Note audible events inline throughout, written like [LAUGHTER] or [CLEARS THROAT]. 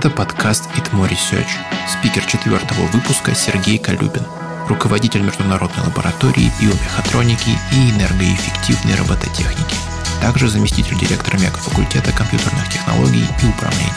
Это подкаст «Itmo Research». Спикер четвертого выпуска Сергей Колюбин, руководитель международной лаборатории биомехатроники и энергоэффективной робототехники, также заместитель директора мегафакультета компьютерных технологий и управления.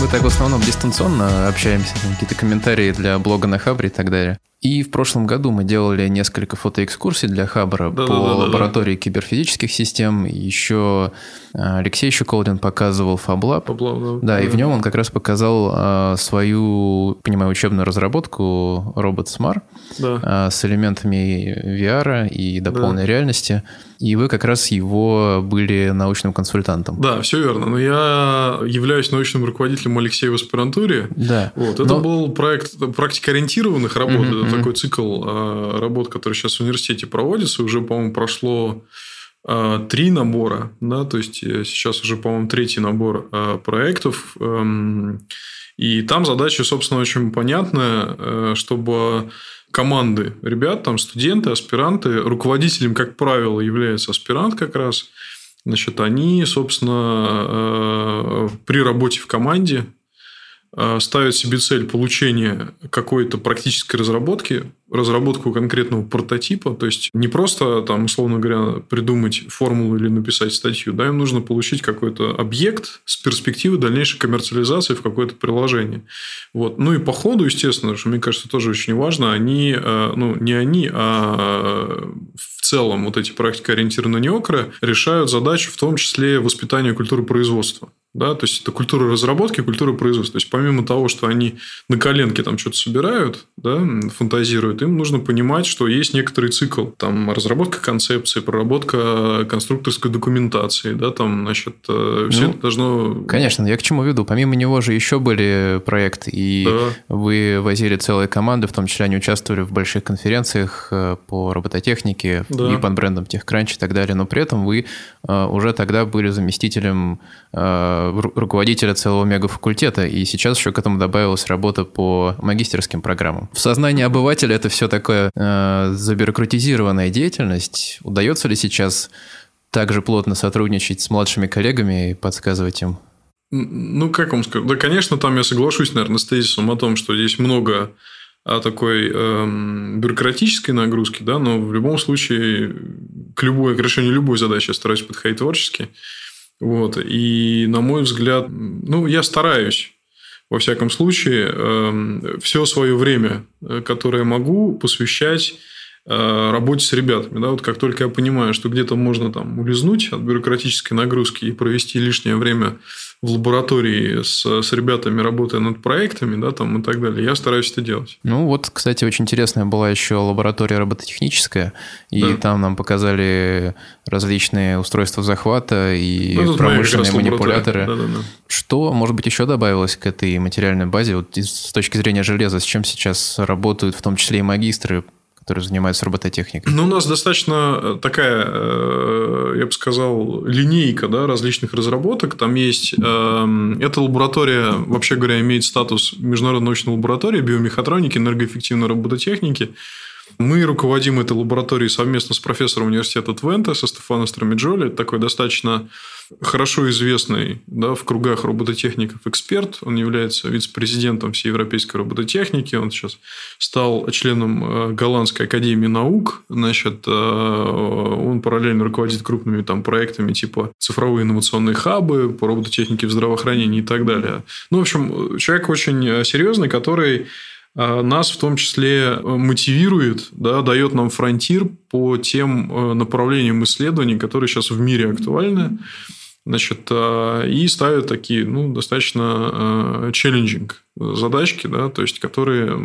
Мы так в основном дистанционно общаемся, какие-то комментарии для блога на Хабре и так далее. И в прошлом году мы делали несколько фотоэкскурсий для Хабра да, по да, да, лаборатории да. киберфизических систем. Еще Алексей Щуколдин показывал FabLab. FabLab да. да, и в нем он как раз показал а, свою, понимаю, учебную разработку робот Smart да. а, с элементами VR и дополненной да. реальности. И вы как раз его были научным консультантом. Да, все верно. Но я являюсь научным руководителем Алексея в аспирантуре. Да. Вот. Это Но... был проект практикоориентированных работ. Mm-hmm mm-hmm. такой цикл а, работ, который сейчас в университете проводится. Уже, по-моему, прошло а, три набора, да, то есть э, сейчас уже, по-моему, третий набор а, проектов. Эм, и там задача, собственно, очень понятная, э, чтобы команды ребят, там студенты, аспиранты, руководителем, как правило, является аспирант как раз, значит, они, собственно, э, при работе в команде ставят себе цель получения какой-то практической разработки, разработку конкретного прототипа, то есть не просто, там, условно говоря, придумать формулу или написать статью, да, им нужно получить какой-то объект с перспективой дальнейшей коммерциализации в какое-то приложение. Вот. Ну и по ходу, естественно, что мне кажется, тоже очень важно, они, э, ну, не они, а в целом вот эти практикоориентированные неокры решают задачу в том числе воспитания культуры производства. Да, то есть это культура разработки, культура производства. То есть помимо того, что они на коленке там что-то собирают, да, фантазируют, им нужно понимать, что есть некоторый цикл. Там разработка концепции, проработка конструкторской документации, да, там, значит, э, все ну, это должно... Конечно, я к чему веду. Помимо него же еще были проекты, и да. вы возили целые команды, в том числе они участвовали в больших конференциях э, по робототехнике, да. и под брендом TechCrunch и так далее, но при этом вы э, уже тогда были заместителем руководителя целого мегафакультета, и сейчас еще к этому добавилась работа по магистерским программам. В сознании обывателя это все такое э, забюрократизированная деятельность. Удается ли сейчас также плотно сотрудничать с младшими коллегами и подсказывать им? Ну, как вам скажу? Да, конечно, там я соглашусь, наверное, с тезисом о том, что здесь много а, такой эм, бюрократической нагрузки, да, но в любом случае к любой, к решению любой задачи я стараюсь подходить творчески. Вот. И, на мой взгляд, ну, я стараюсь во всяком случае, эм, все свое время, э, которое могу, посвящать э, работе с ребятами. Да, вот как только я понимаю, что где-то можно там улизнуть от бюрократической нагрузки и провести лишнее время в лаборатории с, с ребятами, работая над проектами, да, там и так далее. Я стараюсь это делать. Ну, вот, кстати, очень интересная была еще лаборатория робототехническая, и да. там нам показали различные устройства захвата и ну, промышленные манипуляторы. Да, да, да. Что, может быть, еще добавилось к этой материальной базе вот с точки зрения железа? С чем сейчас работают, в том числе и магистры которые занимаются робототехникой? Ну, у нас достаточно э, такая, э, я бы сказал, линейка да, различных разработок. Там есть... Эм, эта лаборатория, вообще говоря, имеет статус международной научной лаборатории биомехатроники, энергоэффективной робототехники. Мы руководим этой лабораторией совместно с профессором университета Твента, со Стефаном Стромиджоли. Такой достаточно хорошо известный да, в кругах робототехников эксперт. Он является вице-президентом всей европейской робототехники. Он сейчас стал членом э, Голландской академии наук. Значит, э, он параллельно руководит крупными там, проектами типа цифровые инновационные хабы по робототехнике в здравоохранении и так далее. Ну, в общем, человек очень серьезный, который э, нас в том числе мотивирует, да, дает нам фронтир по тем направлениям исследований, которые сейчас в мире актуальны. Значит, э, и ставят такие, ну, достаточно челленджинг задачки, да, то есть, которые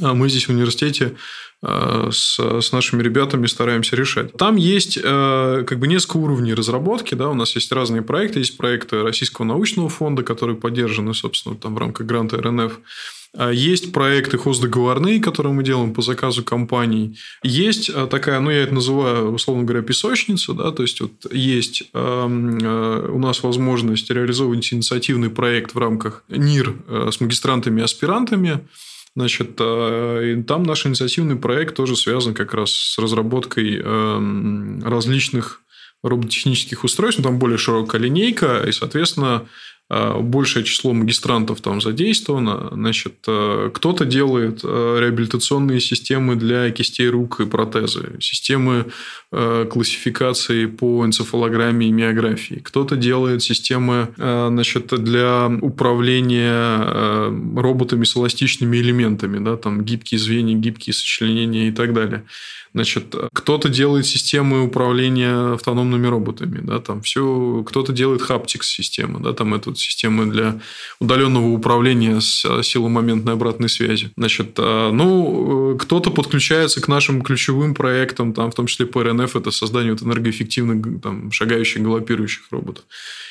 а мы здесь в университете э, с, с нашими ребятами стараемся решать. Там есть э, как бы несколько уровней разработки, да, у нас есть разные проекты, есть проекты Российского научного фонда, которые поддержаны, собственно, там в рамках гранта РНФ, а есть проекты хоздоговорные, которые мы делаем по заказу компаний. Есть а, такая, ну, я это называю, условно говоря, песочница. Да? То есть, вот есть э, у нас возможность реализовывать инициативный проект в рамках НИР э, с магистрантами и аспирантами. Значит, э, там наш инициативный проект тоже связан как раз с разработкой различных робототехнических устройств. Там более широкая линейка, и, соответственно, э, большее число магистрантов там задействовано. Значит, э, кто-то делает реабилитационные системы для кистей рук и протезы, системы классификации по энцефалограмме и миографии. Кто-то делает системы значит, для управления роботами с эластичными элементами, да, там гибкие звенья, гибкие сочленения и так далее. Значит, кто-то делает системы управления автономными роботами, да, там все, кто-то делает хаптикс системы, да, там это системы для удаленного управления с а, силомоментной обратной связи. Значит, а, ну, кто-то подключается к нашим ключевым проектам, там, в том числе по РНФ, это создание вот энергоэффективных, там, шагающих, галопирующих роботов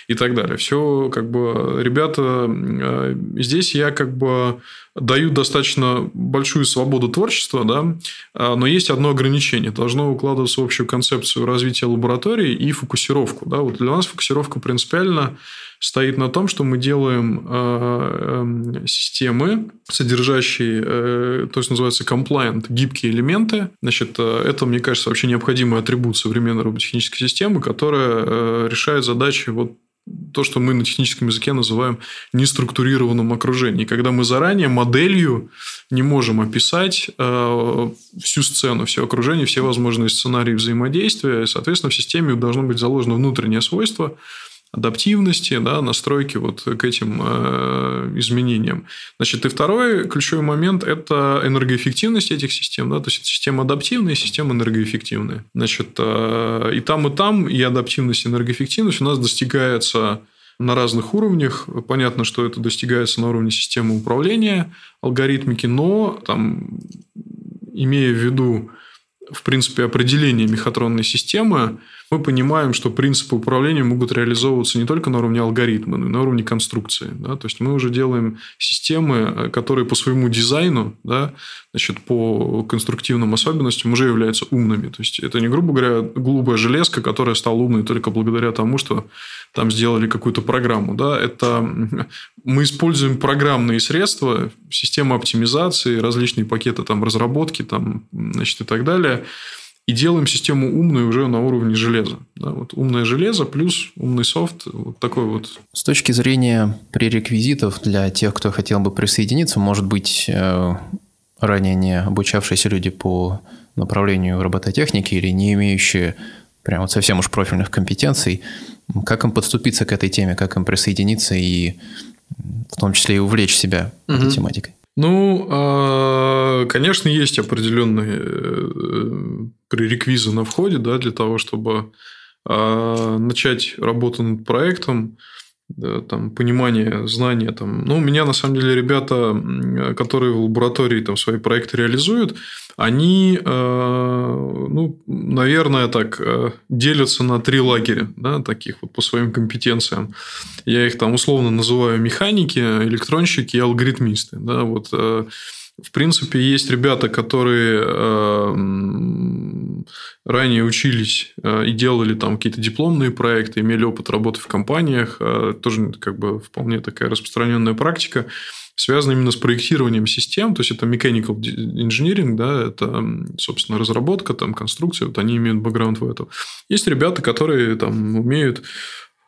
и так далее. Все, как бы, ребята, а, здесь я как бы дают достаточно большую свободу творчества, да, а, но есть одно ограничение. Должно укладываться в общую концепцию развития лаборатории и фокусировку. Да. Вот для нас фокусировка принципиально стоит на том, что мы делаем э, э, системы, содержащие, э, то, что называется compliant, гибкие элементы. Значит, э, это, мне кажется, вообще необходимый атрибут современной роботехнической системы, которая э, решает задачи вот то, что мы на техническом языке называем неструктурированным окружением. Когда мы заранее моделью не можем описать э, всю сцену, все окружение, все возможные сценарии взаимодействия. И, соответственно, в системе должно быть заложено внутреннее свойство – адаптивности, да, настройки вот к этим э, изменениям. Значит, и второй ключевой момент – это энергоэффективность этих систем. Да, то есть, система адаптивная система энергоэффективная. Значит, э, и там, и там, и адаптивность, и энергоэффективность у нас достигается на разных уровнях. Понятно, что это достигается на уровне системы управления, алгоритмики, но там, имея в виду, в принципе, определение мехатронной системы, мы понимаем, что принципы управления могут реализовываться не только на уровне алгоритма, но и на уровне конструкции. Да? То есть мы уже делаем системы, э, которые по своему дизайну, да, значит, по конструктивным особенностям уже являются умными. То есть это не, грубо говоря, голубая железка, которая стала умной только благодаря тому, что там сделали какую-то программу. Да? Это мы используем программные средства, системы оптимизации, различные пакеты там, разработки там, значит, и так далее – и делаем систему умной уже на уровне железа. Да, вот умное железо плюс умный софт, вот такой вот. С точки зрения пререквизитов для тех, кто хотел бы присоединиться, может быть, э, ранее не обучавшиеся люди по направлению робототехники или не имеющие прям вот совсем уж профильных компетенций, как им подступиться к этой теме, как им присоединиться и в том числе и увлечь себя угу. этой тематикой? Ну, а, конечно, есть определенные э, пререквизы на входе, да, для того, чтобы а, начать работу над проектом, да, там, понимание, знания. Там. Ну, у меня, на самом деле, ребята, которые в лаборатории там, свои проекты реализуют, они, э, ну, наверное, так, э, делятся на три лагеря, да, таких вот по своим компетенциям. Я их там условно называю механики, электронщики и алгоритмисты. Да, вот, э, в принципе, есть ребята, которые ранее учились и делали там какие-то дипломные проекты, имели опыт работы в компаниях, тоже как бы вполне такая распространенная практика связано именно с проектированием систем, то есть это mechanical engineering, да, это, собственно, разработка, там, конструкция, вот они имеют бэкграунд в этом. Есть ребята, которые там умеют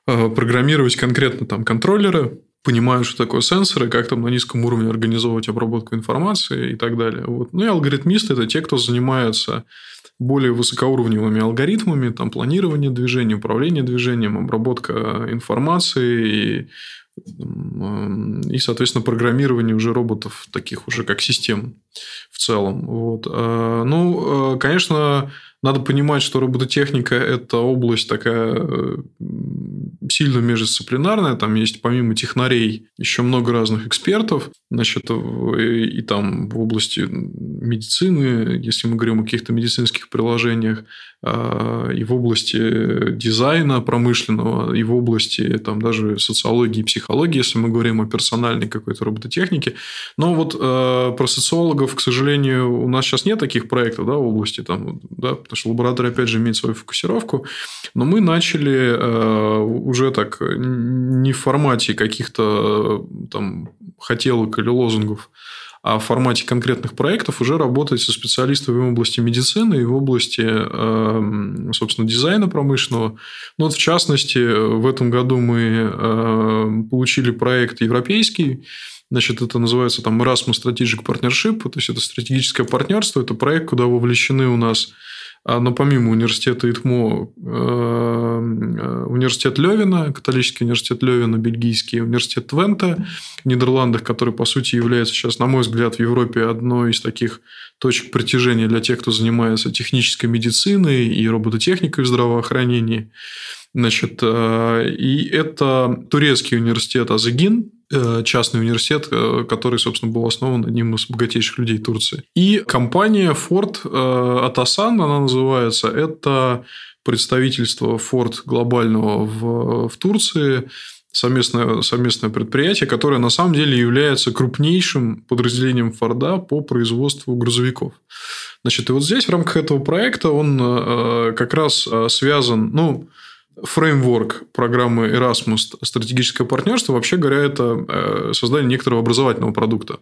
э, программировать конкретно там контроллеры, понимают, что такое сенсоры, как там на низком уровне организовывать обработку информации и так далее. Вот. Ну и алгоритмисты – это те, кто занимается более высокоуровневыми алгоритмами, там планирование движения, управление движением, обработка информации и и, соответственно, программирование уже роботов, таких уже как систем в целом. Вот. А, ну, а, конечно, надо понимать, что робототехника – это область такая э, сильно междисциплинарная. Там есть помимо технарей еще много разных экспертов. Значит, и там в области медицины, если мы говорим о каких-то медицинских приложениях, и в области дизайна промышленного, и в области там, даже социологии и психологии, если мы говорим о персональной какой-то робототехнике. Но вот э, про социологов, к сожалению, у нас сейчас нет таких проектов да, в области, там, да, потому что лаборатория, опять же, имеет свою фокусировку. Но мы начали э, уже так не в формате каких-то там хотелок или лозунгов, а в формате конкретных проектов уже работать со специалистами в области медицины и в области, эм, собственно, дизайна промышленного. Ну, вот в частности, в этом году мы эм, получили проект европейский, Значит, это называется там Erasmus Strategic Partnership, то есть это стратегическое партнерство, это проект, куда вовлечены у нас но помимо университета ИТМО, э, э, университет Левина, католический университет Левина, бельгийский университет Твента в Нидерландах, который, по сути, является сейчас, на мой взгляд, в Европе одной из таких точек притяжения для тех, кто занимается технической медициной и робототехникой в здравоохранении. Значит, э, и это турецкий университет Азагин, Э, частный университет, э, который, собственно, был основан одним из богатейших людей Турции. И компания Ford э, Атасан, она называется, это представительство Ford глобального в, в Турции, совместное, совместное предприятие, которое на самом деле является крупнейшим подразделением Форда по производству грузовиков. Значит, и вот здесь в рамках этого проекта он как раз связан, ну, фреймворк программы Erasmus «Стратегическое партнерство», вообще говоря, это э, создание некоторого образовательного продукта.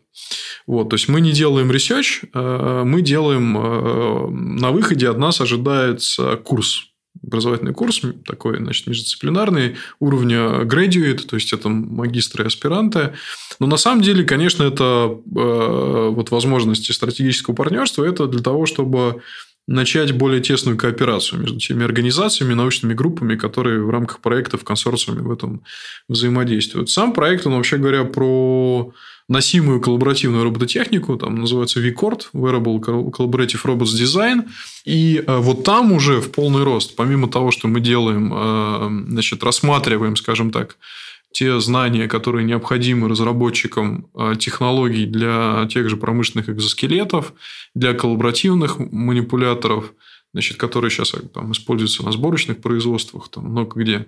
Вот, то есть, мы не делаем research, э, мы делаем э, на выходе от нас ожидается курс образовательный курс такой, значит, междисциплинарный уровня graduate, то есть это магистры и аспиранты. Но на самом деле, конечно, это вот возможности стратегического партнерства, это для того, чтобы начать более тесную кооперацию между теми организациями, научными группами, которые в рамках проекта в консорциуме в этом взаимодействуют. Сам проект, он вообще говоря про носимую коллаборативную робототехнику, там называется VCORD, Wearable Collaborative Robots Design, и э, вот там уже в полный рост, помимо того, что мы делаем, э, значит, рассматриваем, скажем так, те знания, которые необходимы разработчикам э, технологий для тех же промышленных экзоскелетов, для коллаборативных манипуляторов, значит, которые сейчас э, там, используются на сборочных производствах, там много где.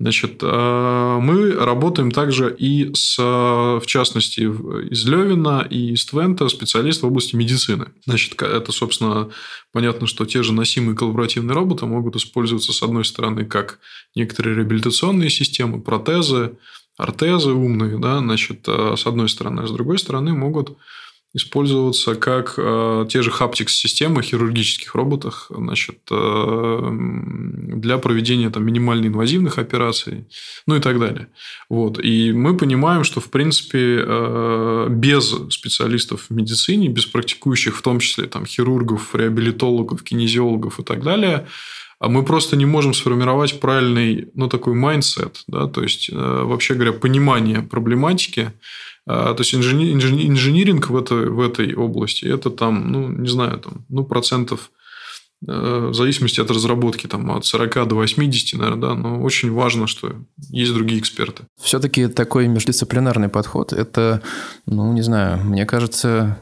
Значит, э, мы работаем также и с, в частности, из Левина и из Твента специалист в области медицины. Значит, это, собственно, понятно, что те же носимые коллаборативные роботы могут использоваться, с одной стороны, как некоторые реабилитационные системы, протезы, ортезы умные, да, значит, э, с одной стороны, а с другой стороны могут использоваться как э, те же Haptics-системы хирургических роботах значит, э, для проведения там, минимально инвазивных операций, ну и так далее. Вот. И мы понимаем, что, в принципе, э, без специалистов в медицине, без практикующих, в том числе там, хирургов, реабилитологов, кинезиологов и так далее, мы просто не можем сформировать правильный, ну, такой mindset, да, то есть, э, вообще говоря, понимание проблематики, а, то есть инжени, инжени, инжиниринг в этой, в этой области это там, ну, не знаю, там, ну, процентов э, в зависимости от разработки, там, от 40 до 80, наверное, да, но очень важно, что есть другие эксперты. Все-таки такой междисциплинарный подход, это, ну, не знаю, мне кажется,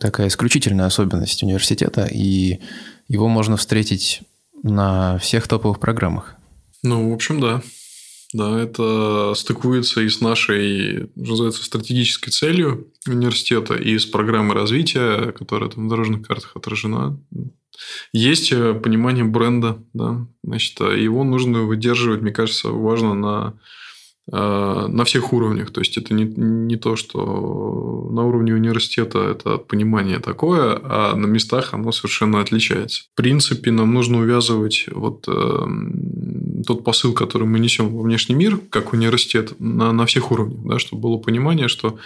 такая исключительная особенность университета, и его можно встретить на всех топовых программах. Ну, в общем, да. Да, это стыкуется и с нашей, называется, стратегической целью университета, и с программой развития, которая там в дорожных картах отражена. Есть э, понимание бренда, да, значит, а его нужно выдерживать, мне кажется, важно на Э, на всех уровнях. То есть это не, не то, что на уровне университета это понимание такое, а на местах оно совершенно отличается. В принципе, нам нужно увязывать вот э, тот посыл, который мы несем во внешний мир, как университет, на, на всех уровнях, да, чтобы было понимание, что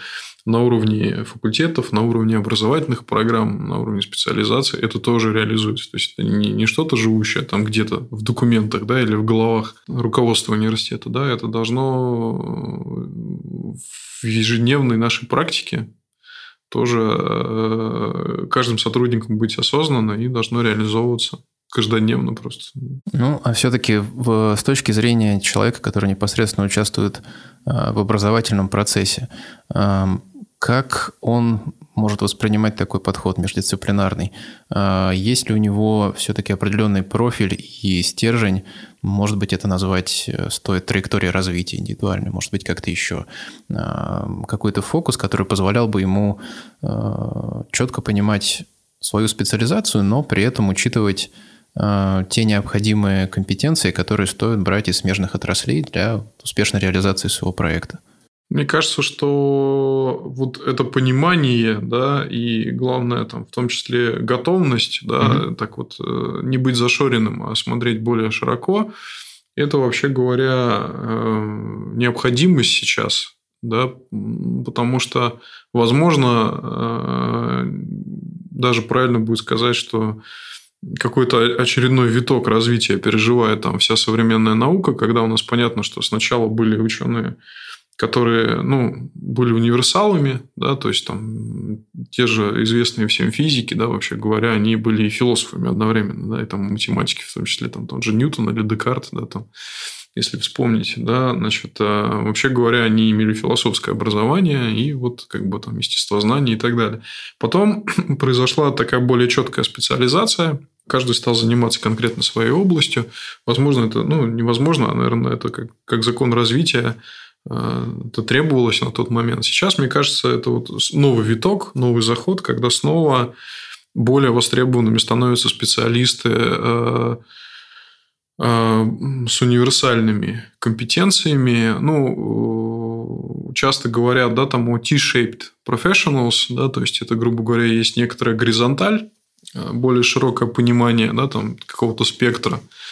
на уровне факультетов, на уровне образовательных программ, на уровне специализации это тоже реализуется. То есть это не, не что-то живущее там где-то в документах да, или в головах руководства университета. Да, это должно в ежедневной нашей практике тоже э, каждым сотрудником быть осознанно и должно реализовываться каждодневно просто. Ну, а все-таки с точки зрения человека, который непосредственно участвует э, в образовательном процессе, как он может воспринимать такой подход междисциплинарный? А, есть ли у него все-таки определенный профиль и стержень? Может быть, это назвать э, стоит траекторией развития индивидуальной, может быть, как-то еще. А, какой-то фокус, который позволял бы ему а, четко понимать свою специализацию, но при этом учитывать те необходимые компетенции, которые стоит брать из смежных отраслей для успешной реализации своего проекта. Мне кажется, что вот это понимание, да, и главное, там, в том числе готовность, да, угу. так вот э, не быть зашоренным, а смотреть более широко, это, вообще говоря, э, необходимость сейчас, да, потому что, возможно, э, даже правильно будет сказать, что какой-то очередной виток развития переживает там вся современная наука, когда у нас понятно, что сначала были ученые которые ну, были универсалами, да, то есть там те же известные всем физики, да, вообще говоря, они были и философами одновременно, да, и там математики, в том числе там тот же Ньютон или Декарт, да, там, если вспомнить, да, значит, а, вообще говоря, они имели философское образование и вот как бы там естествознание и так далее. Потом [CLEARS THROAT] произошла такая более четкая специализация, каждый стал заниматься конкретно своей областью. Возможно, это, ну, невозможно, а, наверное, это как, как закон развития Э, это требовалось на тот момент. Сейчас, мне кажется, это вот новый виток, новый заход, когда снова более востребованными становятся специалисты э, э, с универсальными компетенциями. Ну, часто говорят, да, там о T-shaped professionals, да, то есть это, грубо говоря, есть некоторая горизонталь, более широкое понимание, да, там какого-то спектра Э,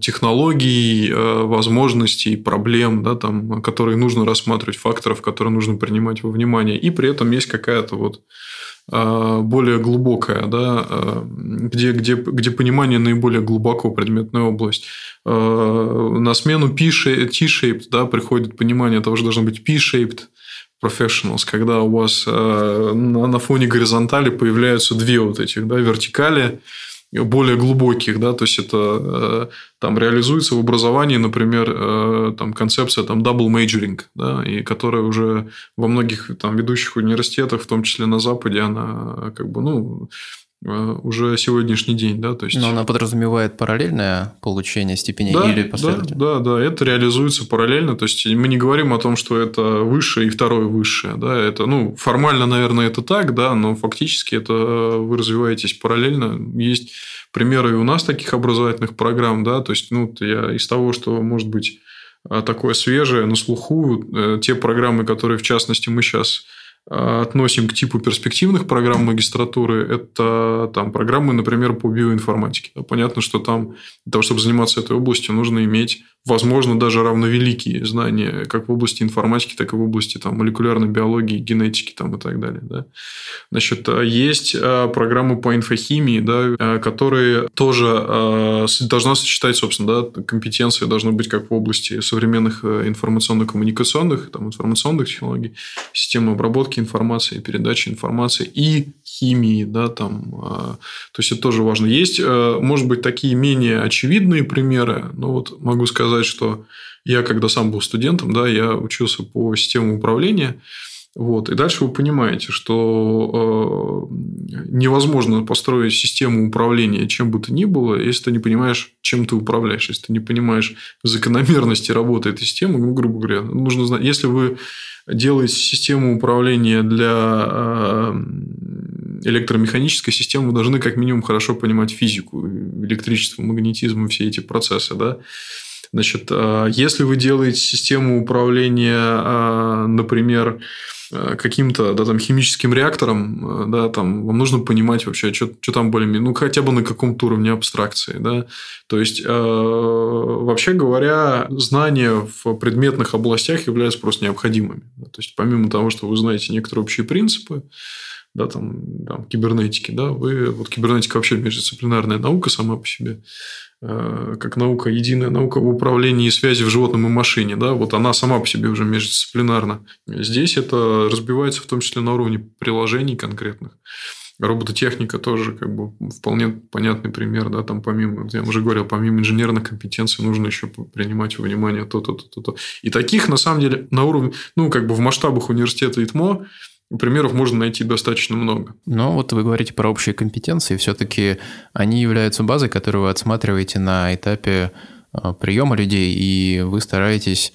технологий, э, возможностей, проблем, да, там, которые нужно рассматривать, факторов, которые нужно принимать во внимание. И при этом есть какая-то вот э, более глубокая, да, где, где, где понимание наиболее глубоко предметная область. На смену T-shaped да, приходит понимание того, что должно быть P-shaped professionals, когда у вас на фоне горизонтали появляются две вот этих да, вертикали, более глубоких, да, то есть это э, там реализуется в образовании, например, э, там концепция там double majoring, да, и которая уже во многих там ведущих университетах, в том числе на Западе, она как бы, ну, Э, уже сегодняшний день, да, то есть. Но она подразумевает параллельное получение степени да, или последовательно? Да, да, да, это реализуется параллельно, то есть мы не говорим о том, что это высшее и второе высшее, да, это, ну, формально, наверное, это так, да, но фактически это вы развиваетесь параллельно, есть примеры и у нас таких образовательных программ, да, то есть, ну, я из того, что может быть а, такое свежее на слуху, э, те программы, которые, в частности, мы сейчас относим к типу перспективных программ магистратуры, это там программы, например, по биоинформатике. Понятно, что там для того, чтобы заниматься этой областью, нужно иметь, возможно, даже равновеликие знания как в области информатики, так и в области там, молекулярной биологии, генетики там, и так далее. Да. Значит, а есть а, программы по инфохимии, да, а, которые тоже должна сочетать, собственно, да, компетенции должны быть как в области современных э, информационно-коммуникационных, там, информационных технологий, системы обработки информации, передачи информации и химии, да, там, то есть это тоже важно. Есть, э, может быть, такие менее очевидные примеры. Но вот могу сказать, что я, когда сам был студентом, да, я учился по системам управления. Вот. И дальше вы понимаете, что э, невозможно построить систему управления чем бы то ни было, если ты не понимаешь, чем ты управляешь, если ты не понимаешь закономерности работы этой системы, ну, грубо говоря, нужно знать, если вы делаете систему управления для э, электромеханической системы, вы должны как минимум хорошо понимать физику, электричество, магнетизм и все эти процессы, да. Значит, э, если вы делаете систему управления, э, например, Э, каким-то да, там, химическим реактором, да, там, вам нужно понимать вообще, что, что там более ну, хотя бы на каком-то уровне абстракции. Да? То есть, вообще говоря, знания в предметных областях являются просто необходимыми. Да? То есть, помимо того, что вы знаете некоторые общие принципы, да, там, там, кибернетики, да, вы, вот кибернетика вообще междисциплинарная наука сама по себе, как наука, единая наука в управлении и связи в животном и машине, да, вот она сама по себе уже междисциплинарна. Здесь это разбивается в том числе на уровне приложений конкретных. Робототехника тоже как бы вполне понятный пример, да, там помимо, я уже говорил, помимо инженерных компетенций нужно еще принимать во внимание то-то, то-то, то. И таких, на самом деле, на уровне, ну, как бы в масштабах университета ИТМО Примеров можно найти достаточно много. Но вот вы говорите про общие компетенции. Все-таки они являются базой, которую вы отсматриваете на этапе а, приема людей, и вы стараетесь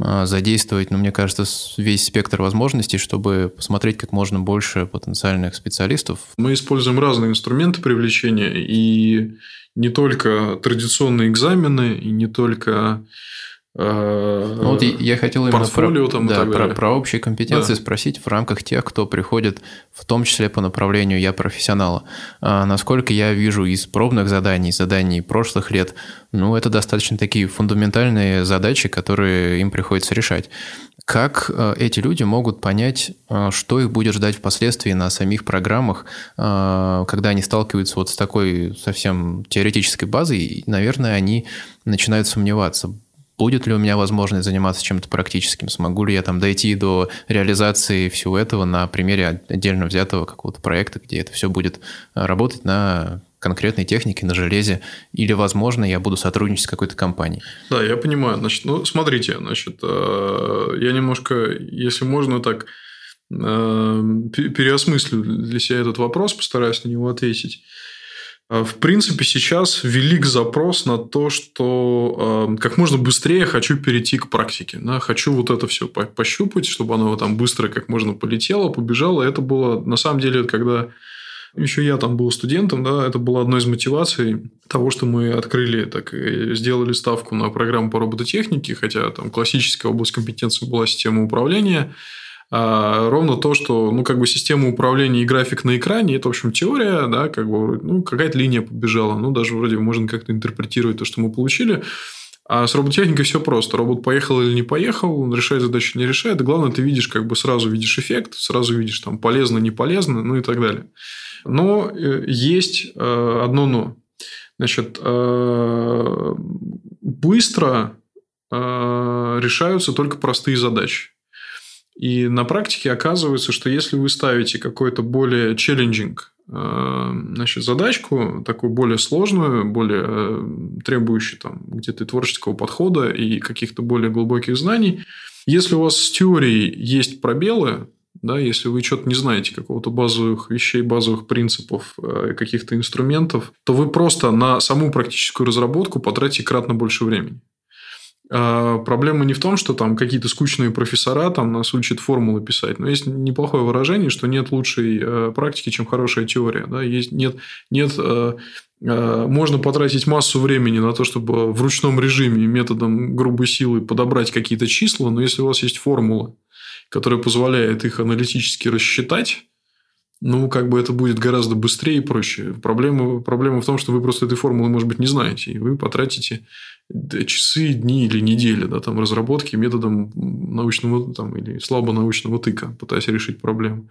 а, задействовать, ну, мне кажется, весь спектр возможностей, чтобы посмотреть как можно больше потенциальных специалистов. Мы используем разные инструменты привлечения, и не только традиционные экзамены, и не только Э, ну, вот я хотел именно про, там да, про, про общие компетенции да. спросить в рамках тех, кто приходит, в том числе по направлению «я профессионала». А, насколько я вижу из пробных заданий, заданий прошлых лет, ну, это достаточно такие фундаментальные задачи, которые им приходится решать. Как э, эти люди могут понять, э, что их будет ждать впоследствии на самих программах, когда они сталкиваются вот с такой совсем теоретической базой, и, наверное, они начинают сомневаться, будет ли у меня возможность заниматься чем-то практическим, смогу ли я там дойти до реализации всего этого на примере отдельно взятого какого-то проекта, где это все будет э, работать на конкретной технике, на железе, или, возможно, я буду сотрудничать с какой-то компанией. Да, я понимаю. Значит, ну, смотрите, значит, э, я немножко, если можно так, э, переосмыслю для себя этот вопрос, постараюсь на него ответить. А, в принципе, сейчас велик запрос на то, что э, как можно быстрее хочу перейти к практике. Да? Хочу вот это все пощупать, чтобы оно там быстро как можно полетело, побежало. Это было, на самом деле, когда еще я там был студентом, да, это было одной из мотиваций того, что мы открыли, так сделали ставку на программу по робототехнике, хотя там классическая область компетенции была система управления – а, ровно то, что, ну, как бы система управления и график на экране, это, в общем, теория, да, как бы, ну, какая-то линия побежала, ну, даже вроде можно как-то интерпретировать то, что мы получили. А с робототехникой все просто. Робот поехал или не поехал, он решает задачу не решает. Главное, ты видишь, как бы сразу видишь эффект, сразу видишь там полезно, не полезно, ну и так далее. Но э, есть э, одно но. Значит, э, быстро решаются только простые задачи. И на практике оказывается, что если вы ставите какой-то более челленджинг э, значит, задачку, такую более сложную, более э, требующую там, где-то творческого подхода и каких-то более глубоких знаний, если у вас с теорией есть пробелы, да, если вы что-то не знаете, какого-то базовых вещей, базовых принципов, э, каких-то инструментов, то вы просто на саму практическую разработку потратите кратно больше времени. А, проблема не в том, что там какие-то скучные профессора там нас учат формулы писать, но есть неплохое выражение, что нет лучшей э, практики, чем хорошая теория. Да? Есть, нет, нет, э, э, можно потратить массу времени на то, чтобы в ручном режиме методом грубой силы подобрать какие-то числа, но если у вас есть формула, которая позволяет их аналитически рассчитать, ну, как бы это будет гораздо быстрее и проще. Проблема, проблема в том, что вы просто этой формулы, может быть, не знаете, и вы потратите часы, дни или недели да, там, разработки методом научного там, или слабо научного тыка, пытаясь решить проблему.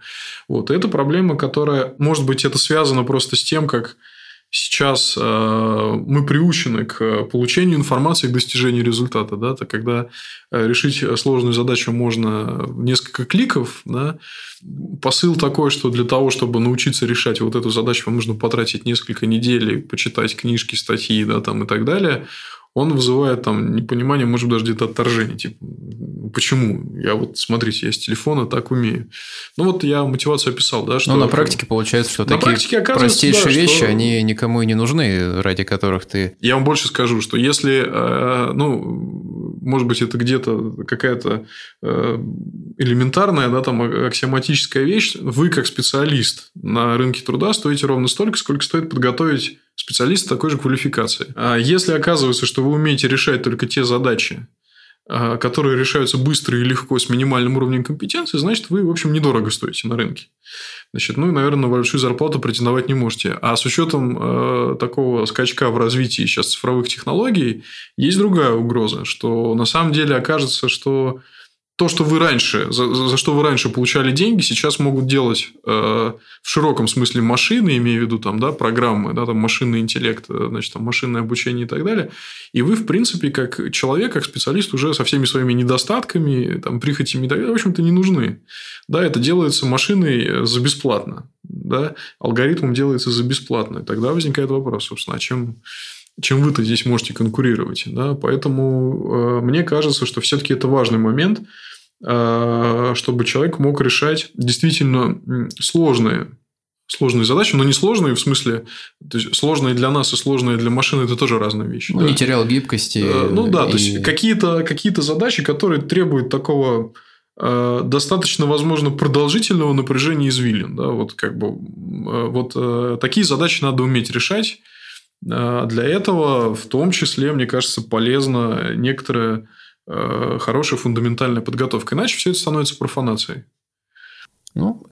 Вот. Это проблема, которая, может быть, это связано просто с тем, как сейчас э, мы приучены к получению информации, к достижению результата. Да? Это когда э, решить сложную задачу можно в несколько кликов. Да? Посыл такой, что для того, чтобы научиться решать вот эту задачу, вам нужно потратить несколько недель, почитать книжки, статьи да, там, и так далее он вызывает там непонимание, может даже где-то отторжение. Типа, почему? Я вот, смотрите, я с телефона так умею. Ну, вот я мотивацию описал, да, что... Но на практике получается, что на такие практике простейшие да, вещи, что... они никому и не нужны, ради которых ты... Я вам больше скажу, что если, э, ну, может быть, это где-то какая-то э, элементарная, да, там, аксиоматическая вещь, вы как специалист на рынке труда стоите ровно столько, сколько стоит подготовить специалиста такой же квалификации. А если оказывается, что вы умеете решать только те задачи, а, которые решаются быстро и легко с минимальным уровнем компетенции, значит, вы, в общем, недорого стоите на рынке. Значит, ну, и, наверное, на большую зарплату претендовать не можете. А с учетом э, такого скачка в развитии сейчас цифровых технологий, есть другая угроза, что на самом деле окажется, что то, что вы раньше, за, за что вы раньше получали деньги, сейчас могут делать э, в широком смысле машины, имея в виду там, да, программы, да, там машинный интеллект, э, значит, там машинное обучение и так далее. И вы, в принципе, как человек, как специалист уже со всеми своими недостатками, там, прихотями и так далее, в общем-то, не нужны. Да, это делается машиной за бесплатно. Да, алгоритмом делается за бесплатно. И тогда возникает вопрос, собственно, а чем чем вы-то здесь можете конкурировать. Да? Поэтому э, мне кажется, что все-таки это важный момент, э, чтобы человек мог решать действительно сложные сложные задачи, но не сложные в смысле, то есть сложные для нас и сложные для машины это тоже разные вещи. Ну, да? Не терял гибкости. Э, ну да, и... то есть какие-то какие задачи, которые требуют такого э, достаточно, возможно, продолжительного напряжения извилин. Да? Вот, как бы, э, вот э, такие задачи надо уметь решать. А для этого, в том числе, мне кажется, полезно некоторое э, хорошая фундаментальная подготовка. Иначе все это становится профанацией. Ну,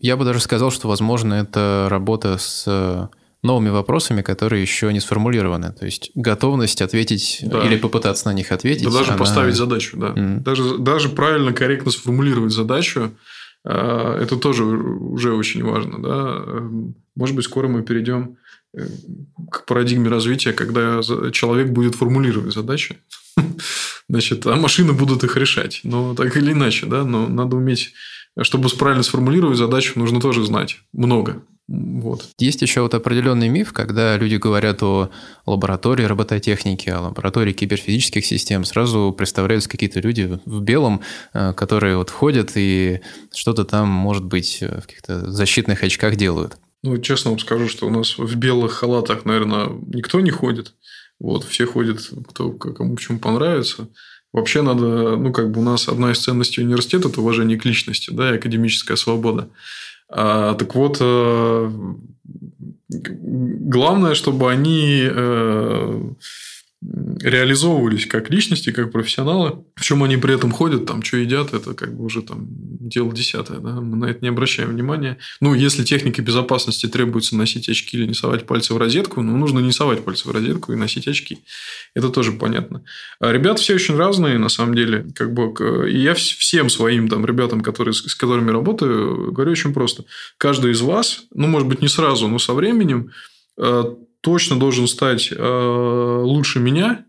я бы даже сказал, что, возможно, это работа с новыми вопросами, которые еще не сформулированы. То есть готовность ответить да. или попытаться на них ответить. Да даже она... поставить задачу, да. Mm. Даже, даже правильно, корректно сформулировать задачу, э, это тоже уже очень важно. Да? Может быть, скоро мы перейдем э, к парадигме развития, когда человек будет формулировать задачи, [LAUGHS] значит, а машины будут их решать. Но так или иначе, да, но надо уметь, чтобы правильно сформулировать задачу, нужно тоже знать много. Вот. Есть еще вот определенный миф, когда люди говорят о лаборатории робототехники, о лаборатории киберфизических систем, сразу представляются какие-то люди в белом, э, которые вот ходят и что-то там, может быть, в каких-то защитных очках делают. Ну, честно вам скажу, что у нас в белых халатах, наверное, никто не ходит. Вот, все ходят, кто кому в чем понравится. Вообще надо, ну, как бы у нас одна из ценностей университета – это уважение к личности, да, и академическая свобода. А, так вот, э, главное, чтобы они э, реализовывались как личности, как профессионалы. В чем они при этом ходят, там, что едят, это как бы уже там дело десятое. Да? Мы на это не обращаем внимания. Ну, если техника безопасности требуется носить очки или не совать пальцы в розетку, ну, нужно не совать пальцы в розетку и носить очки. Это тоже понятно. А ребята все очень разные, на самом деле. Как бы, и я всем своим там, ребятам, которые, с которыми работаю, говорю очень просто. Каждый из вас, ну, может быть, не сразу, но со временем э, точно должен стать э, лучше меня,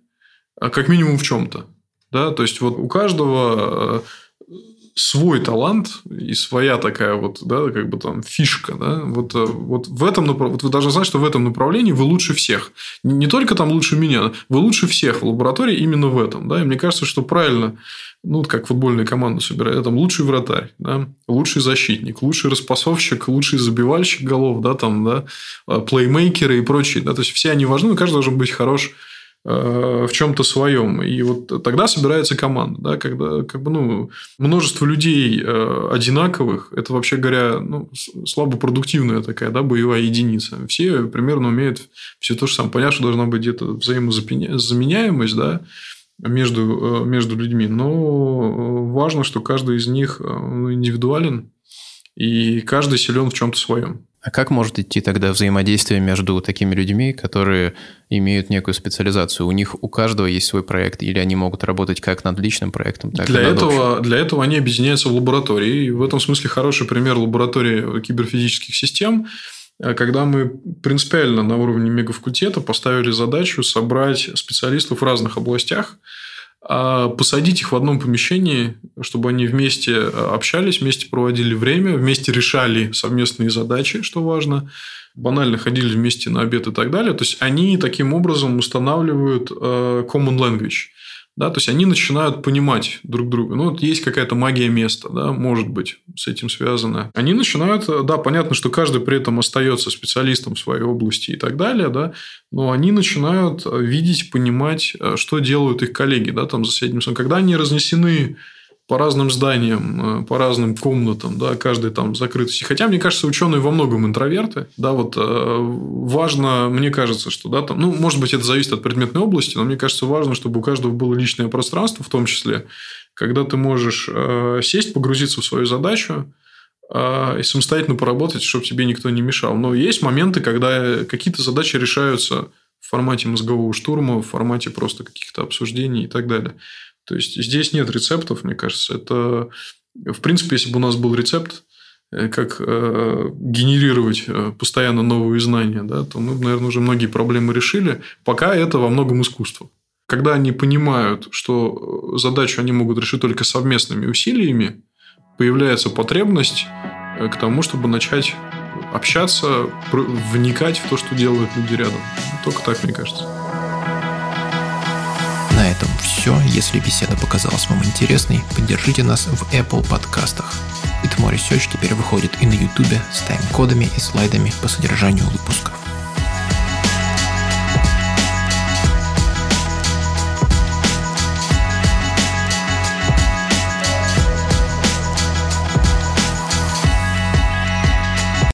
а как минимум в чем-то. Да, то есть вот у каждого э, свой талант и своя такая вот, да, как бы там фишка, да, вот, э, вот в этом вот вы должны знать, что в этом направлении вы лучше всех. Не только там лучше меня, вы лучше всех в лаборатории именно в этом, да, и мне кажется, что правильно ну, как футбольную команду собирают, там лучший вратарь, да, лучший защитник, лучший распасовщик, лучший забивальщик голов, да, там, да, а, плеймейкеры и прочие, да, то есть все они важны, каждый должен быть хорош э, в чем-то своем. И вот тогда собирается команда, да, когда как бы, ну, множество людей э, одинаковых, это вообще говоря, ну, слабо продуктивная такая, да, боевая единица. Все примерно умеют все то же самое. Понятно, что должна быть где-то взаимозаменяемость, да, между, э, между людьми. Но э, важно, что каждый из них э, индивидуален, и каждый силен в чем-то своем. А как может идти тогда взаимодействие между такими людьми, которые имеют некую специализацию? У них у каждого есть свой проект, или они могут работать как над личным проектом, так для и над этого, общим? Для этого они объединяются в лаборатории. И в этом смысле хороший пример лаборатории киберфизических систем – Э, когда мы принципиально на уровне мегафакультета поставили задачу собрать специалистов в разных областях, а посадить их в одном помещении, чтобы они вместе э, общались, вместе проводили время, вместе решали совместные задачи, что важно, банально ходили вместе на обед и так далее. То есть они таким образом устанавливают э, common language. Да, то есть они начинают понимать друг друга. Ну, вот есть какая-то магия места, да, может быть, с этим связано. Они начинают, да, понятно, что каждый при этом остается специалистом в своей области и так далее, да, но они начинают видеть, понимать, э, что делают их коллеги, да, там за соседним Когда они разнесены по разным зданиям, э, по разным комнатам, да, каждый там закрытости. Хотя, мне кажется, ученые во многом интроверты, да, вот э, важно, мне кажется, что, да, там, ну, может быть, это зависит от предметной области, но мне кажется, важно, чтобы у каждого было личное пространство, в том числе, когда ты можешь э, сесть, погрузиться в свою задачу, и самостоятельно поработать, чтобы тебе никто не мешал. Но есть моменты, когда какие-то задачи решаются в формате мозгового штурма, в формате просто каких-то обсуждений и так далее. То есть здесь нет рецептов, мне кажется. Это, в принципе, если бы у нас был рецепт, э, как э, генерировать э, постоянно новые знания, да, то мы, наверное, уже многие проблемы решили. Пока это во многом искусство. Когда они понимают, что задачу они могут решить только совместными усилиями, появляется потребность к тому, чтобы начать общаться, вникать в то, что делают люди рядом. Только так, мне кажется. Все. Если беседа показалась вам интересной, поддержите нас в Apple подкастах. Itmo Research теперь выходит и на YouTube с тайм-кодами и слайдами по содержанию выпусков.